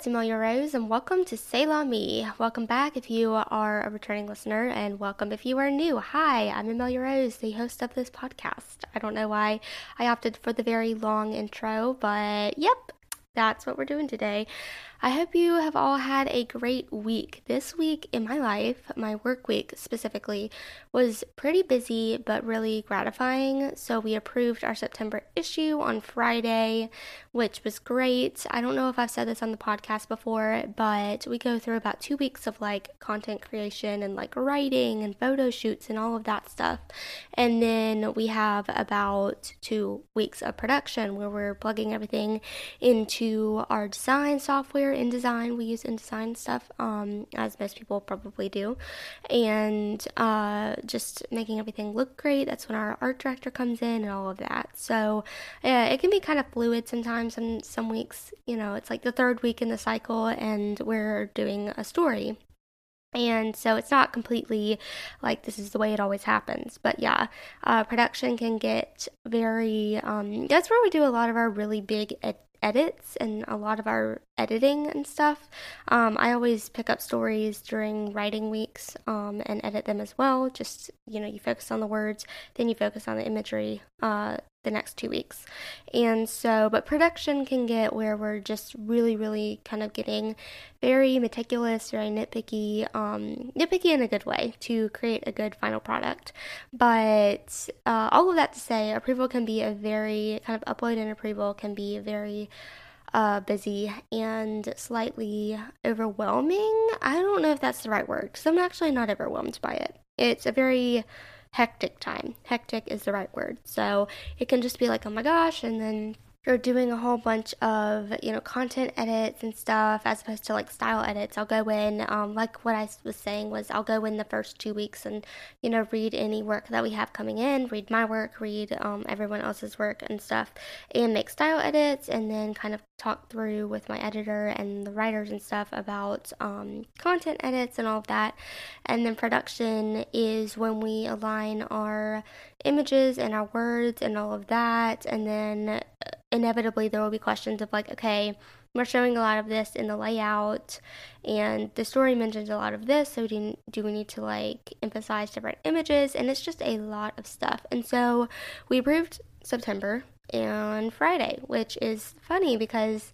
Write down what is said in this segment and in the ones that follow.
it's Amelia Rose, and welcome to Say La Me. Welcome back if you are a returning listener, and welcome if you are new. Hi, I'm Amelia Rose, the host of this podcast. I don't know why I opted for the very long intro, but yep, that's what we're doing today. I hope you have all had a great week. This week in my life, my work week specifically, was pretty busy but really gratifying. So, we approved our September issue on Friday, which was great. I don't know if I've said this on the podcast before, but we go through about two weeks of like content creation and like writing and photo shoots and all of that stuff. And then we have about two weeks of production where we're plugging everything into our design software InDesign. We use InDesign stuff, um, as most people probably do, and uh, just making everything look great. That's when our art director comes in and all of that. So yeah, it can be kind of fluid sometimes. And some weeks, you know, it's like the third week in the cycle, and we're doing a story. And so it's not completely like this is the way it always happens. But yeah, uh, production can get very, um, that's where we do a lot of our really big ed- edits and a lot of our editing and stuff. Um, I always pick up stories during writing weeks um, and edit them as well. Just, you know, you focus on the words, then you focus on the imagery uh, the next two weeks. And so, but production can get where we're just really, really kind of getting very meticulous, very nitpicky, um, nitpicky in a good way to create a good final product. But uh, all of that to say, approval can be a very kind of upload and approval can be very uh, busy and slightly overwhelming. I don't know if that's the right word because I'm actually not overwhelmed by it. It's a very hectic time. Hectic is the right word. So it can just be like, oh my gosh, and then you're doing a whole bunch of you know content edits and stuff as opposed to like style edits. I'll go in um, like what i was saying was i'll go in the first two weeks and you know read any work that we have coming in read my work read um, everyone else's work and stuff and make style edits and then kind of talk through with my editor and the writers and stuff about um, content edits and all of that. And then production is when we align our images and our words and all of that. And then inevitably there will be questions of like okay we're showing a lot of this in the layout and the story mentions a lot of this so do, do we need to like emphasize different images? And it's just a lot of stuff. And so we approved september and friday which is funny because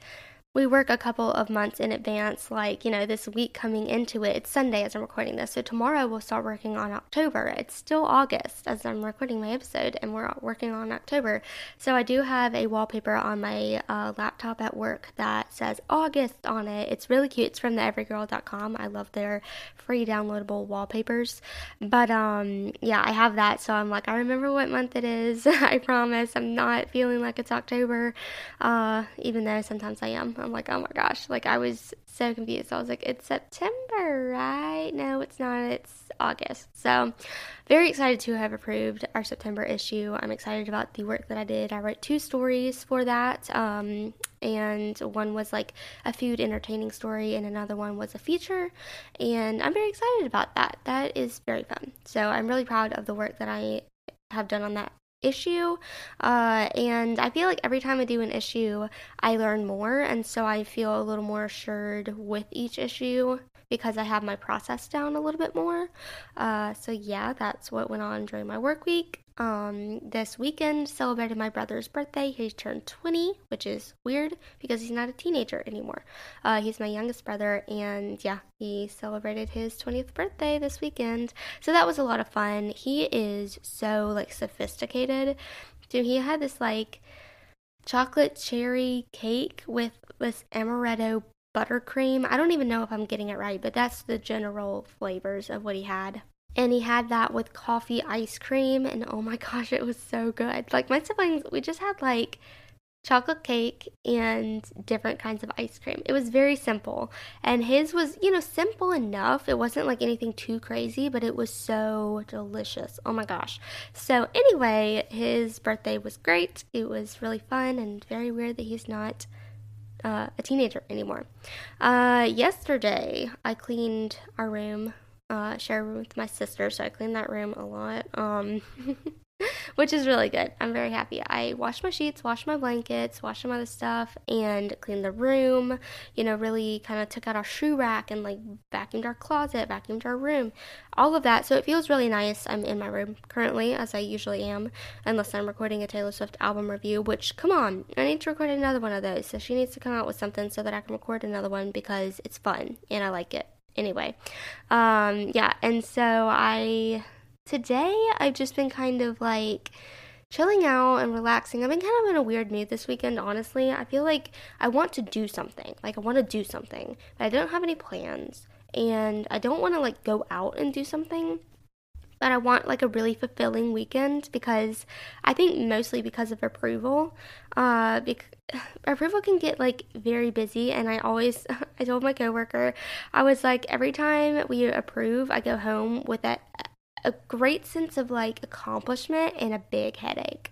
we work a couple of months in advance, like, you know, this week coming into it. It's Sunday as I'm recording this. So tomorrow we'll start working on October. It's still August as I'm recording my episode, and we're working on October. So I do have a wallpaper on my uh, laptop at work that says August on it. It's really cute. It's from the everygirl.com. I love their free downloadable wallpapers. But um, yeah, I have that. So I'm like, I remember what month it is. I promise. I'm not feeling like it's October, uh, even though sometimes I am. I'm like, oh my gosh. Like, I was so confused. I was like, it's September, right? No, it's not. It's August. So, very excited to have approved our September issue. I'm excited about the work that I did. I wrote two stories for that. Um, and one was like a food entertaining story, and another one was a feature. And I'm very excited about that. That is very fun. So, I'm really proud of the work that I have done on that issue. Uh, and I feel like every time I do an issue, I learn more. And so I feel a little more assured with each issue because I have my process down a little bit more. Uh, so yeah, that's what went on during my work week. Um, this weekend celebrated my brother's birthday. He turned 20, which is weird because he's not a teenager anymore. Uh, he's my youngest brother, and yeah, he celebrated his 20th birthday this weekend. So that was a lot of fun. He is so like sophisticated. So he had this like chocolate cherry cake with this amaretto buttercream. I don't even know if I'm getting it right, but that's the general flavors of what he had. And he had that with coffee ice cream, and oh my gosh, it was so good. Like, my siblings, we just had like chocolate cake and different kinds of ice cream. It was very simple. And his was, you know, simple enough. It wasn't like anything too crazy, but it was so delicious. Oh my gosh. So, anyway, his birthday was great. It was really fun and very weird that he's not uh, a teenager anymore. Uh, yesterday, I cleaned our room, uh, share a room with my sister, so I clean that room a lot. Um, which is really good. I'm very happy. I wash my sheets, wash my blankets, wash some other stuff, and clean the room. You know, really kind of took out our shoe rack and like vacuumed our closet, vacuumed our room, all of that. So it feels really nice. I'm in my room currently, as I usually am, unless I'm recording a Taylor Swift album review, which, come on, I need to record another one of those. So she needs to come out with something so that I can record another one because it's fun and I like it. Anyway, um, yeah, and so I today I've just been kind of like chilling out and relaxing. I've been kind of in a weird mood this weekend, honestly. I feel like I want to do something. Like I want to do something, but I don't have any plans and I don't want to like go out and do something. But I want like a really fulfilling weekend because I think mostly because of approval. Uh, approval can get like very busy, and I always I told my coworker I was like every time we approve, I go home with that a great sense of like accomplishment and a big headache.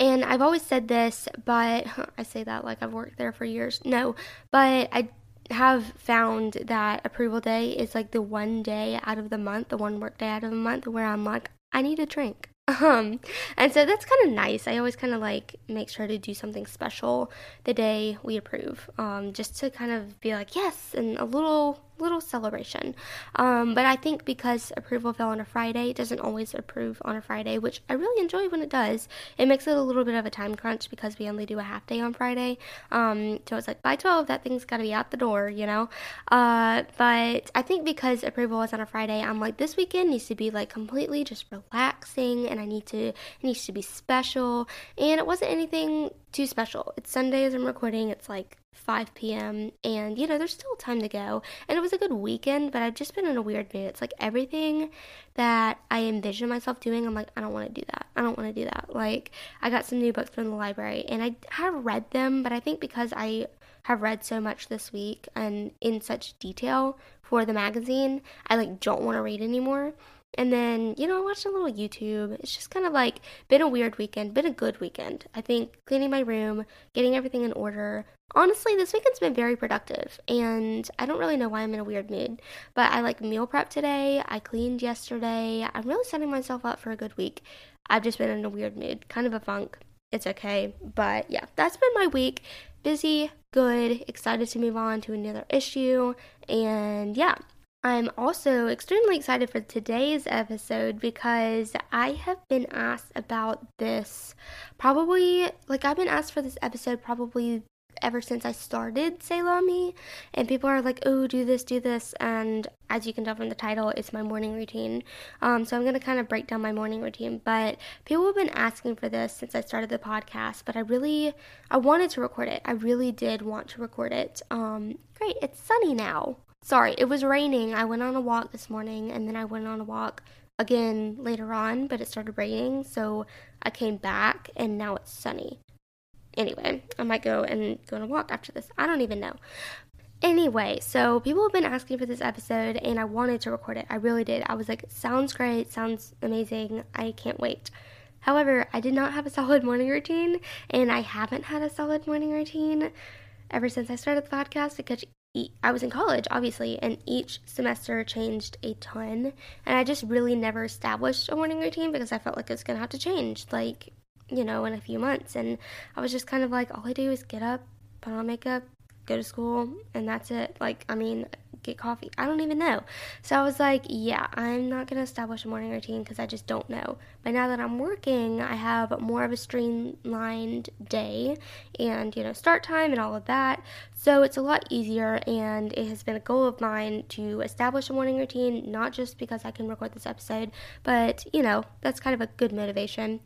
And I've always said this, but I say that like I've worked there for years. No, but I have found that approval day is like the one day out of the month, the one work day out of the month where I'm like, I need a drink. Um, and so that's kind of nice. I always kind of like make sure to do something special the day we approve, um, just to kind of be like, yes, and a little little celebration. Um, but I think because approval fell on a Friday, it doesn't always approve on a Friday, which I really enjoy when it does. It makes it a little bit of a time crunch because we only do a half day on Friday. Um, so it's like by 12, that thing's got to be out the door, you know? Uh, but I think because approval is on a Friday, I'm like, this weekend needs to be like completely just relaxing and I need to, it needs to be special. And it wasn't anything too special. It's Sunday as I'm recording. It's like 5 p.m. and you know there's still time to go and it was a good weekend but I've just been in a weird mood it's like everything that I envision myself doing I'm like I don't want to do that I don't want to do that like I got some new books from the library and I have read them but I think because I have read so much this week and in such detail for the magazine I like don't want to read anymore and then, you know, I watched a little YouTube. It's just kind of like been a weird weekend, been a good weekend. I think cleaning my room, getting everything in order. Honestly, this weekend's been very productive, and I don't really know why I'm in a weird mood. But I like meal prep today. I cleaned yesterday. I'm really setting myself up for a good week. I've just been in a weird mood, kind of a funk. It's okay. But yeah, that's been my week. Busy, good, excited to move on to another issue. And yeah, I'm also extremely excited for today's episode because I have been asked about this probably, like, I've been asked for this episode probably ever since I started Say La Me. And people are like, oh, do this, do this. And as you can tell from the title, it's my morning routine. Um, so I'm going to kind of break down my morning routine. But people have been asking for this since I started the podcast. But I really, I wanted to record it. I really did want to record it. Um, great, it's sunny now. Sorry, it was raining. I went on a walk this morning and then I went on a walk again later on, but it started raining. So I came back and now it's sunny. Anyway, I might go and go on a walk after this. I don't even know. Anyway, so people have been asking for this episode and I wanted to record it. I really did. I was like, sounds great, sounds amazing. I can't wait. However, I did not have a solid morning routine and I haven't had a solid morning routine ever since I started the podcast because I was in college, obviously, and each semester changed a ton. And I just really never established a morning routine because I felt like it was going to have to change, like, you know, in a few months. And I was just kind of like, all I do is get up, put on makeup, go to school, and that's it. Like, I mean, get coffee. I don't even know. So I was like, yeah, I'm not going to establish a morning routine because I just don't know. But now that I'm working, I have more of a streamlined day and, you know, start time and all of that. So it's a lot easier, and it has been a goal of mine to establish a morning routine, not just because I can record this episode, but, you know, that's kind of a good motivation.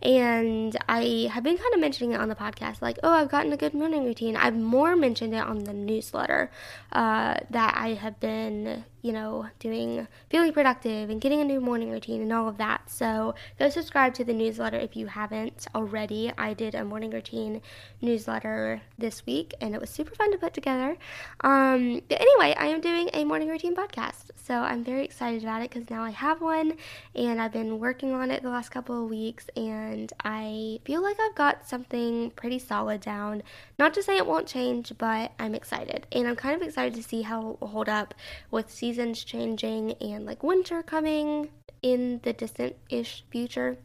And I have been kind of mentioning it on the podcast, like, oh, I've gotten a good morning routine. I've more mentioned it on the newsletter uh, that I have been you know, doing feeling productive and getting a new morning routine and all of that. So go subscribe to the newsletter if you haven't already. I did a morning routine newsletter this week and it was super fun to put together. Um, but anyway, I am doing a morning routine podcast. So I'm very excited about it because now I have one and I've been working on it the last couple of weeks and I feel like I've got something pretty solid down. Not to say it won't change, but I'm excited. And I'm kind of excited to see how it will hold up with season seasons changing and like winter coming in the distant ish future.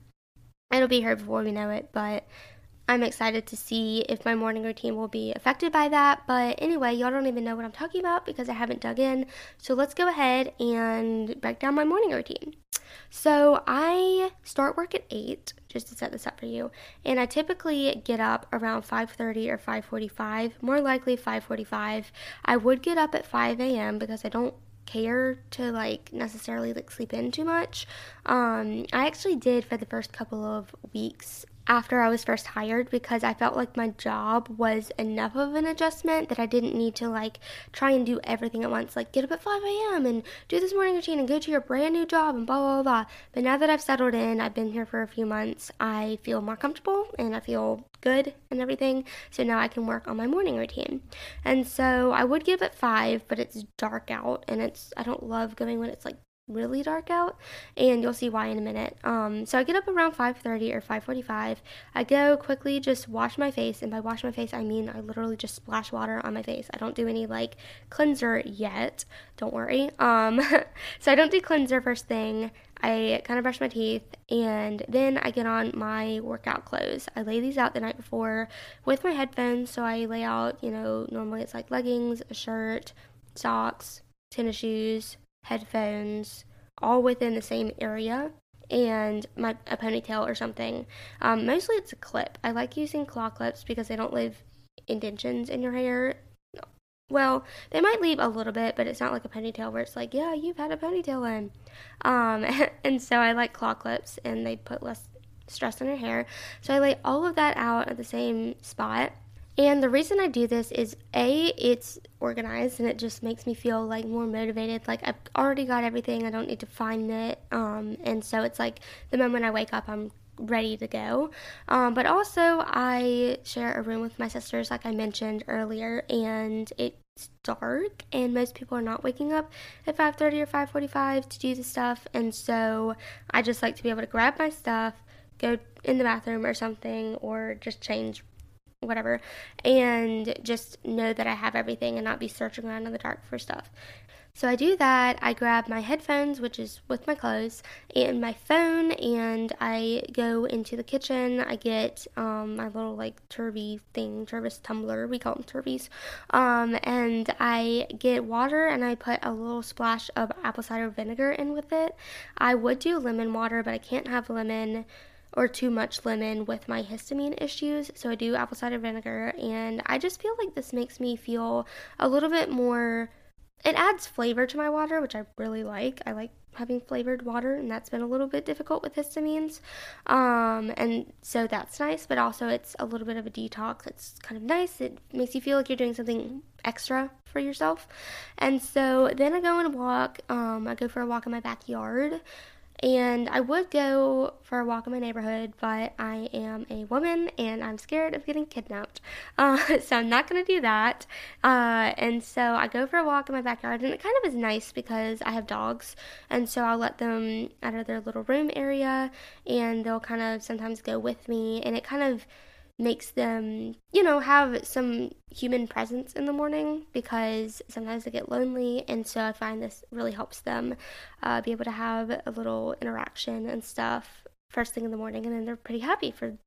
it'll be here before we know it, but I'm excited to see if my morning routine will be affected by that. But anyway, y'all don't even know what I'm talking about because I haven't dug in. So let's go ahead and break down my morning routine. So I start work at 8 just to set this up for you. And I typically get up around 5:30 or 5:45, more likely 5:45. I would get up at 5 a.m. because I don't care to like necessarily like sleep in too much. Um, I actually did for the first couple of weeks after I was first hired because I felt like my job was enough of an adjustment that I didn't need to like try and do everything at once, like get up at 5 a.m. and do this morning routine and go to your brand new job and blah, blah, blah. But now that I've settled in, I've been here for a few months, I feel more comfortable and I feel good and everything. So now I can work on my morning routine. And so I would give it 5, but it's dark out and it's, I don't love going when it's like really dark out and you'll see why in a minute um, so i get up around 5.30 or 5.45 i go quickly just wash my face and by wash my face i mean i literally just splash water on my face i don't do any like cleanser yet don't worry um, so i don't do cleanser first thing I kind of brush my teeth and then I get on my workout clothes. I lay these out the night before with my headphones. So I lay out, you know, normally it's like leggings, a shirt, socks, tennis shoes, headphones, all within the same area, and my a ponytail or something. Um, mostly it's a clip. I like using claw clips because they don't leave indentions in your hair. Well, they might leave a little bit, but it's not like a ponytail where it's like, yeah, you've had a ponytail in. Um, and so I like claw clips, and they put less stress on your hair. So I lay all of that out at the same spot and the reason I do this is A, it's organized and it just makes me feel like more motivated. Like I've already got everything, I don't need to find it. Um, and so it's like the moment I wake up, I'm ready to go. Um, but also, I share a room with my sisters, like I mentioned earlier, and it's dark, and most people are not waking up at 5:30 or 5:45 to do the stuff, and so I just like to be able to grab my stuff, go in the bathroom or something, or just change whatever, and just know that I have everything and not be searching around in the dark for stuff. So I do that. I grab my headphones, which is with my clothes, and my phone, and I go into the kitchen. I get um, my little like turvy thing, Tervis tumbler. We call them turvies. Um, and I get water and I put a little splash of apple cider vinegar in with it. I would do lemon water, but I can't have lemon or too much lemon with my histamine issues. So I do apple cider vinegar, and I just feel like this makes me feel a little bit more. It adds flavor to my water, which I really like. I like having flavored water, and that's been a little bit difficult with histamines. Um, and so that's nice, but also it's a little bit of a detox. It's kind of nice. It makes you feel like you're doing something extra for yourself. And so then I go and walk. Um, I go for a walk in my backyard. And I would go for a walk in my neighborhood, but I am a woman and I'm scared of getting kidnapped. Uh, so I'm not going to do that. Uh, and so I go for a walk in my backyard, and it kind of is nice because I have dogs. And so I'll let them out of their little room area, and they'll kind of sometimes go with me. And it kind of makes them, you know, have some human presence in the morning because sometimes they get lonely. And so I find this really helps them uh, be able to have a little interaction and stuff first thing in the morning. And then they're pretty happy for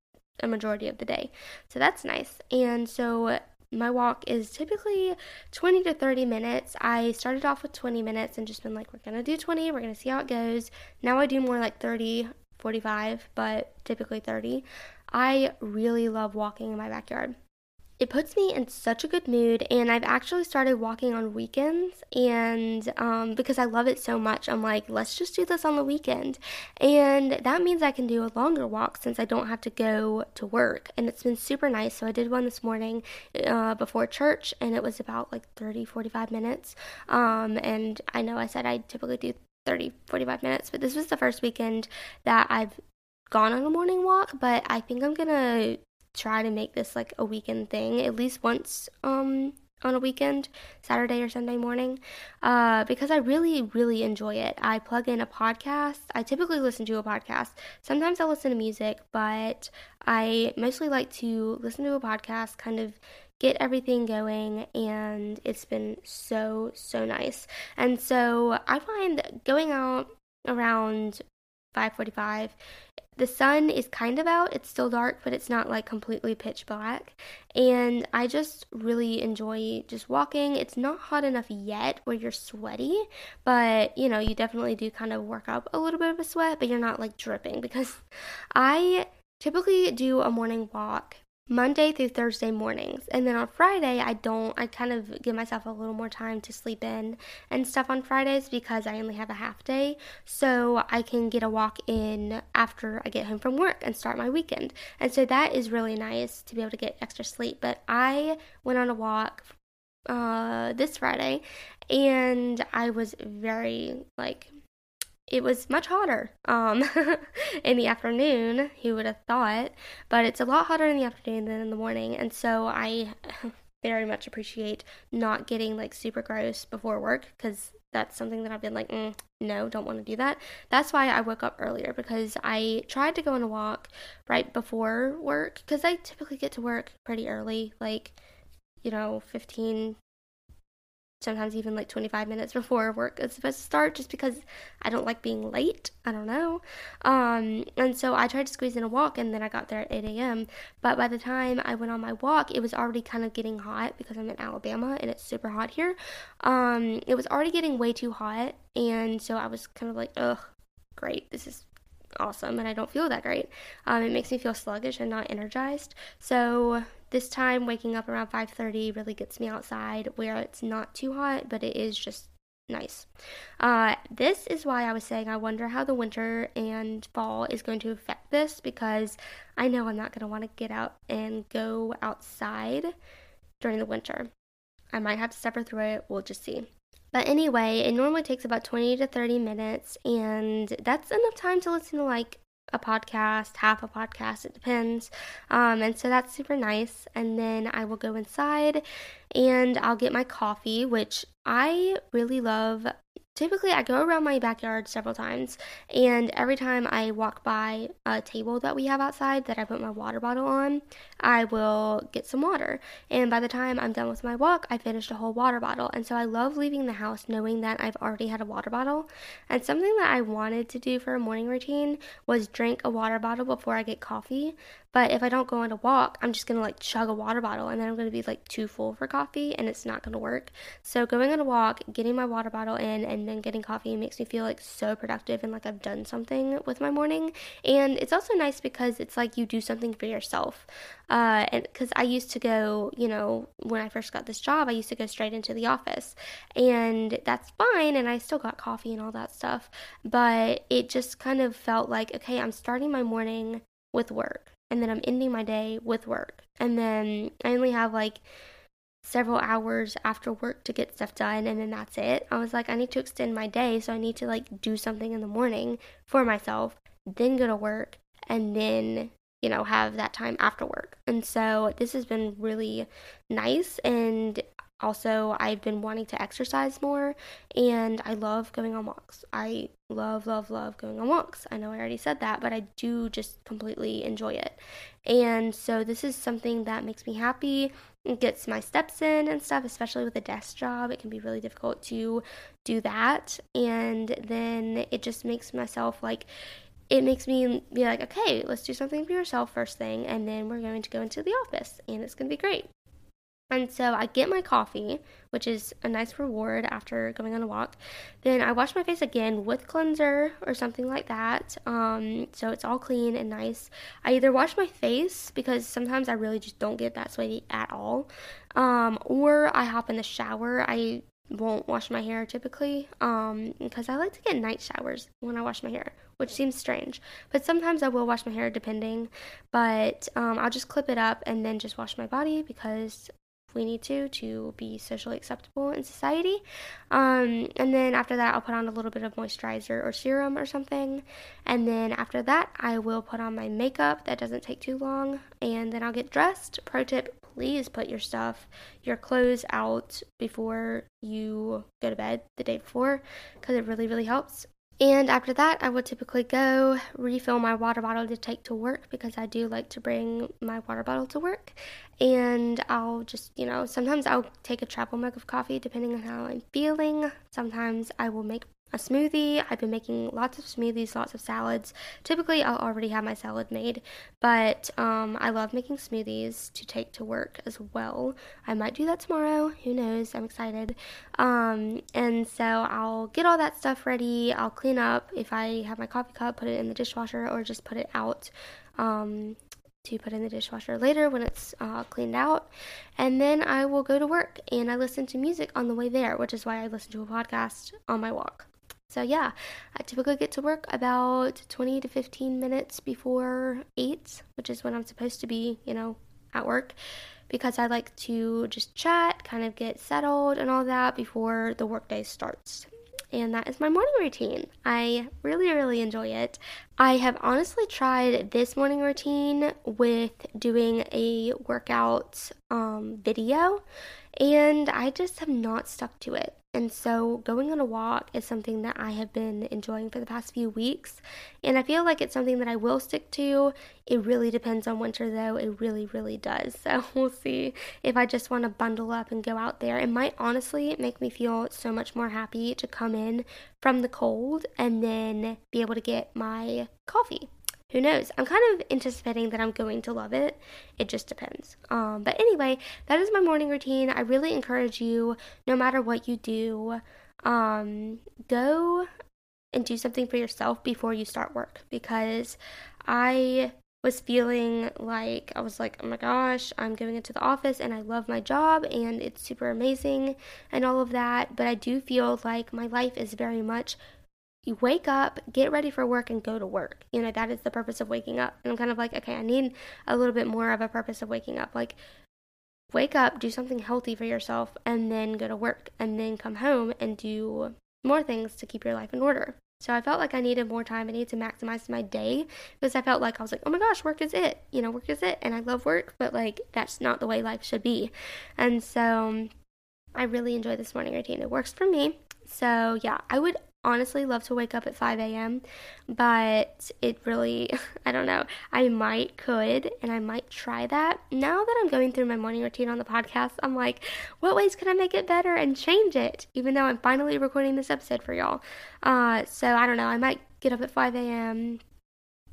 a majority of the day. So that's nice. And so my walk is typically 20 to 30 minutes. I started off with 20 minutes and just been like, we're going to do 20, we're going to see how it goes. Now I do more like 30, 45, but typically 30. I really love walking in my backyard. It puts me in such a good mood, and I've actually started walking on weekends. And um, because I love it so much, I'm like, let's just do this on the weekend. And that means I can do a longer walk since I don't have to go to work. And it's been super nice. So I did one this morning uh, before church, and it was about like 30, 45 minutes. Um, and I know I said I typically do 30, 45 minutes, but this was the first weekend that I've gone on a morning walk, but I think I'm gonna try to make this like a weekend thing at least once um on a weekend, Saturday or Sunday morning, uh, because I really, really enjoy it. I plug in a podcast. I typically listen to a podcast. Sometimes I listen to music, but I mostly like to listen to a podcast, kind of get everything going, and it's been so, so nice. And so I find going out around 5:45. The sun is kind of out. It's still dark, but it's not like completely pitch black. And I just really enjoy just walking. It's not hot enough yet where you're sweaty, but you know, you definitely do kind of work up a little bit of a sweat, but you're not like dripping because I typically do a morning walk Monday through Thursday mornings. And then on Friday, I don't, I kind of give myself a little more time to sleep in and stuff on Fridays because I only have a half day. So I can get a walk in after I get home from work and start my weekend. And so that is really nice to be able to get extra sleep. But I went on a walk uh, this Friday and I was very like it was much hotter um, in the afternoon, who would have thought, but it's a lot hotter in the afternoon than in the morning. And so I very much appreciate not getting like super gross before work because that's something that I've been like, mm, no, don't want to do that. That's why I woke up earlier because I tried to go on a walk right before work because I typically get to work pretty early, like, you know, 15, sometimes even like 25 minutes before work is supposed to start just because I don't like being late. I don't know. Um, and so I tried to squeeze in a walk and then I got there at 8 a.m. But by the time I went on my walk, it was already kind of getting hot because I'm in Alabama and it's super hot here. Um, it was already getting way too hot. And so I was kind of like, ugh, great. This is awesome and I don't feel that great. Um, it makes me feel sluggish and not energized. So this time waking up around 5:30 really gets me outside where it's not too hot, but it is just nice. Uh, this is why I was saying I wonder how the winter and fall is going to affect this because I know I'm not going to want to get out and go outside during the winter. I might have to suffer through it. We'll just see. But anyway, it normally takes about 20 to 30 minutes, and that's enough time to listen to like a podcast, half a podcast, it depends. Um, and so that's super nice. And then I will go inside and I'll get my coffee, which I really love typically I go around my backyard several times and every time I walk by a table that we have outside that I put my water bottle on, I will get some water. And by the time I'm done with my walk, I finished a whole water bottle. And so I love leaving the house knowing that I've already had a water bottle. And something that I wanted to do for a morning routine was drink a water bottle before I get coffee. But if I don't go on a walk, I'm just gonna like chug a water bottle and then I'm gonna be like too full for coffee and it's not gonna work. So going on a walk, getting my water bottle in, and then getting coffee makes me feel like so productive and like I've done something with my morning. And it's also nice because it's like you do something for yourself. Uh, and because I used to go, you know, when I first got this job, I used to go straight into the office, and that's fine. And I still got coffee and all that stuff, but it just kind of felt like okay, I'm starting my morning with work and then I'm ending my day with work. And then I only have like several hours after work to get stuff done and then that's it. I was like I need to extend my day, so I need to like do something in the morning for myself, then go to work and then you know, have that time after work. And so this has been really nice and also I've been wanting to exercise more and I love going on walks. I love love love going on walks. I know I already said that, but I do just completely enjoy it. And so this is something that makes me happy. It gets my steps in and stuff, especially with a desk job. It can be really difficult to do that. And then it just makes myself like it makes me be like, okay, let's do something for yourself first thing, and then we're going to go into the office, and it's going to be great. And so I get my coffee, which is a nice reward after going on a walk. Then I wash my face again with cleanser or something like that. Um, so it's all clean and nice. I either wash my face because sometimes I really just don't get that sweaty at all. Um, or I hop in the shower. I won't wash my hair typically um, because I like to get night showers when I wash my hair, which seems strange. But sometimes I will wash my hair depending. But um, I'll just clip it up and then just wash my body because we need to to be socially acceptable in society. Um, and then after that, I'll put on a little bit of moisturizer or serum or something. And then after that, I will put on my makeup. That doesn't take too long. And then I'll get dressed. Pro tip please put your stuff, your clothes out before you go to bed the day before because it really, really helps. And after that, I would typically go refill my water bottle to take to work because I do like to bring my water bottle to work. And I'll just, you know, sometimes I'll take a travel mug of coffee depending on how I'm feeling. Sometimes I will make a smoothie. I've been making lots of smoothies, lots of salads. Typically, I'll already have my salad made, but um, I love making smoothies to take to work as well. I might do that tomorrow. Who knows? I'm excited. Um, and so I'll get all that stuff ready. I'll clean up if I have my coffee cup, put it in the dishwasher, or just put it out. Um, to put in the dishwasher later when it's uh, cleaned out. And then I will go to work and I listen to music on the way there, which is why I listen to a podcast on my walk. So, yeah, I typically get to work about 20 to 15 minutes before 8, which is when I'm supposed to be, you know, at work, because I like to just chat, kind of get settled and all that before the workday starts. And that is my morning routine. I really, really enjoy it. I have honestly tried this morning routine with doing a workout um, video, and I just have not stuck to it. And so going on a walk is something that I have been enjoying for the past few weeks. And I feel like it's something that I will stick to. It really depends on winter though. It really, really does. So we'll see if I just want to bundle up and go out there. It might honestly make me feel so much more happy to come in from the cold and then be able to get my coffee who knows? I'm kind of anticipating that I'm going to love it. It just depends. Um, but anyway, that is my morning routine. I really encourage you, no matter what you do, um, go and do something for yourself before you start work because I was feeling like I was like, oh my gosh, I'm going into the office and I love my job and it's super amazing and all of that. But I do feel like my life is very much you wake up, get ready for work, and go to work. You know, that is the purpose of waking up. And I'm kind of like, okay, I need a little bit more of a purpose of waking up. Like, wake up, do something healthy for yourself, and then go to work, and then come home and do more things to keep your life in order. So I felt like I needed more time. I needed to maximize my day because I felt like I was like, oh my gosh, work is it. You know, work is it. And I love work, but like, that's not the way life should be. And so I really enjoy this morning routine. It works for me. So yeah, I would honestly love to wake up at 5 a.m., but it really, I don't know. I might could and I might try that. Now that I'm going through my morning routine on the podcast, I'm like, what ways can I make it better and change it? Even though I'm finally recording this episode for y'all. Uh, so I don't know. I might get up at 5 a.m.,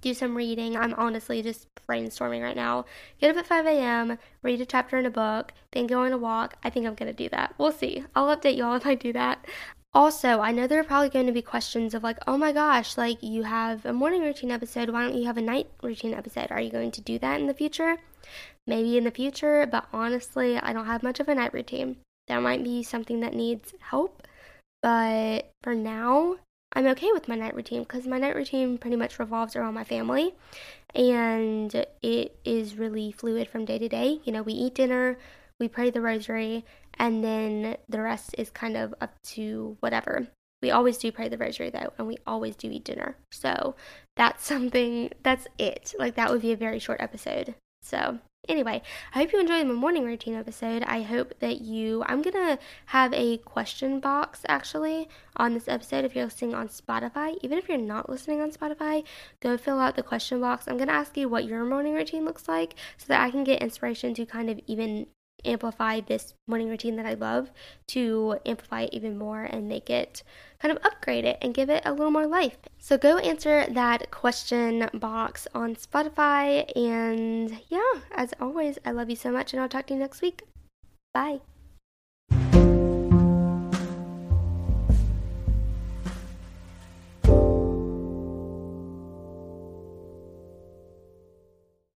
do some reading. I'm honestly just brainstorming right now. Get up at 5 a.m., read a chapter in a book, then go on a walk. I think I'm to do that. We'll see. I'll update y'all if I do that. Also, I know there are probably going to be questions of like, oh my gosh, like you have a morning routine episode. Why don't you have a night routine episode? Are you going to do that in the future? Maybe in the future, but honestly, I don't have much of a night routine. That might be something that needs help. But for now, I'm okay with my night routine because my night routine pretty much revolves around my family and it is really fluid from day to day. You know, we eat dinner, we pray the rosary, and then the rest is kind of up to whatever. We always do pray the rosary though, and we always do eat dinner. So that's something, that's it. Like that would be a very short episode. So anyway, I hope you enjoyed my morning routine episode. I hope that you, I'm gonna have a question box actually on this episode if you're listening on Spotify. Even if you're not listening on Spotify, go fill out the question box. I'm gonna ask you what your morning routine looks like so that I can get inspiration to kind of even amplify this morning routine that I love to amplify it even more and make it kind of upgrade it and give it a little more life. So go answer that question box on Spotify. And yeah, as always, I love you so much, and I'll talk to you next week. Bye.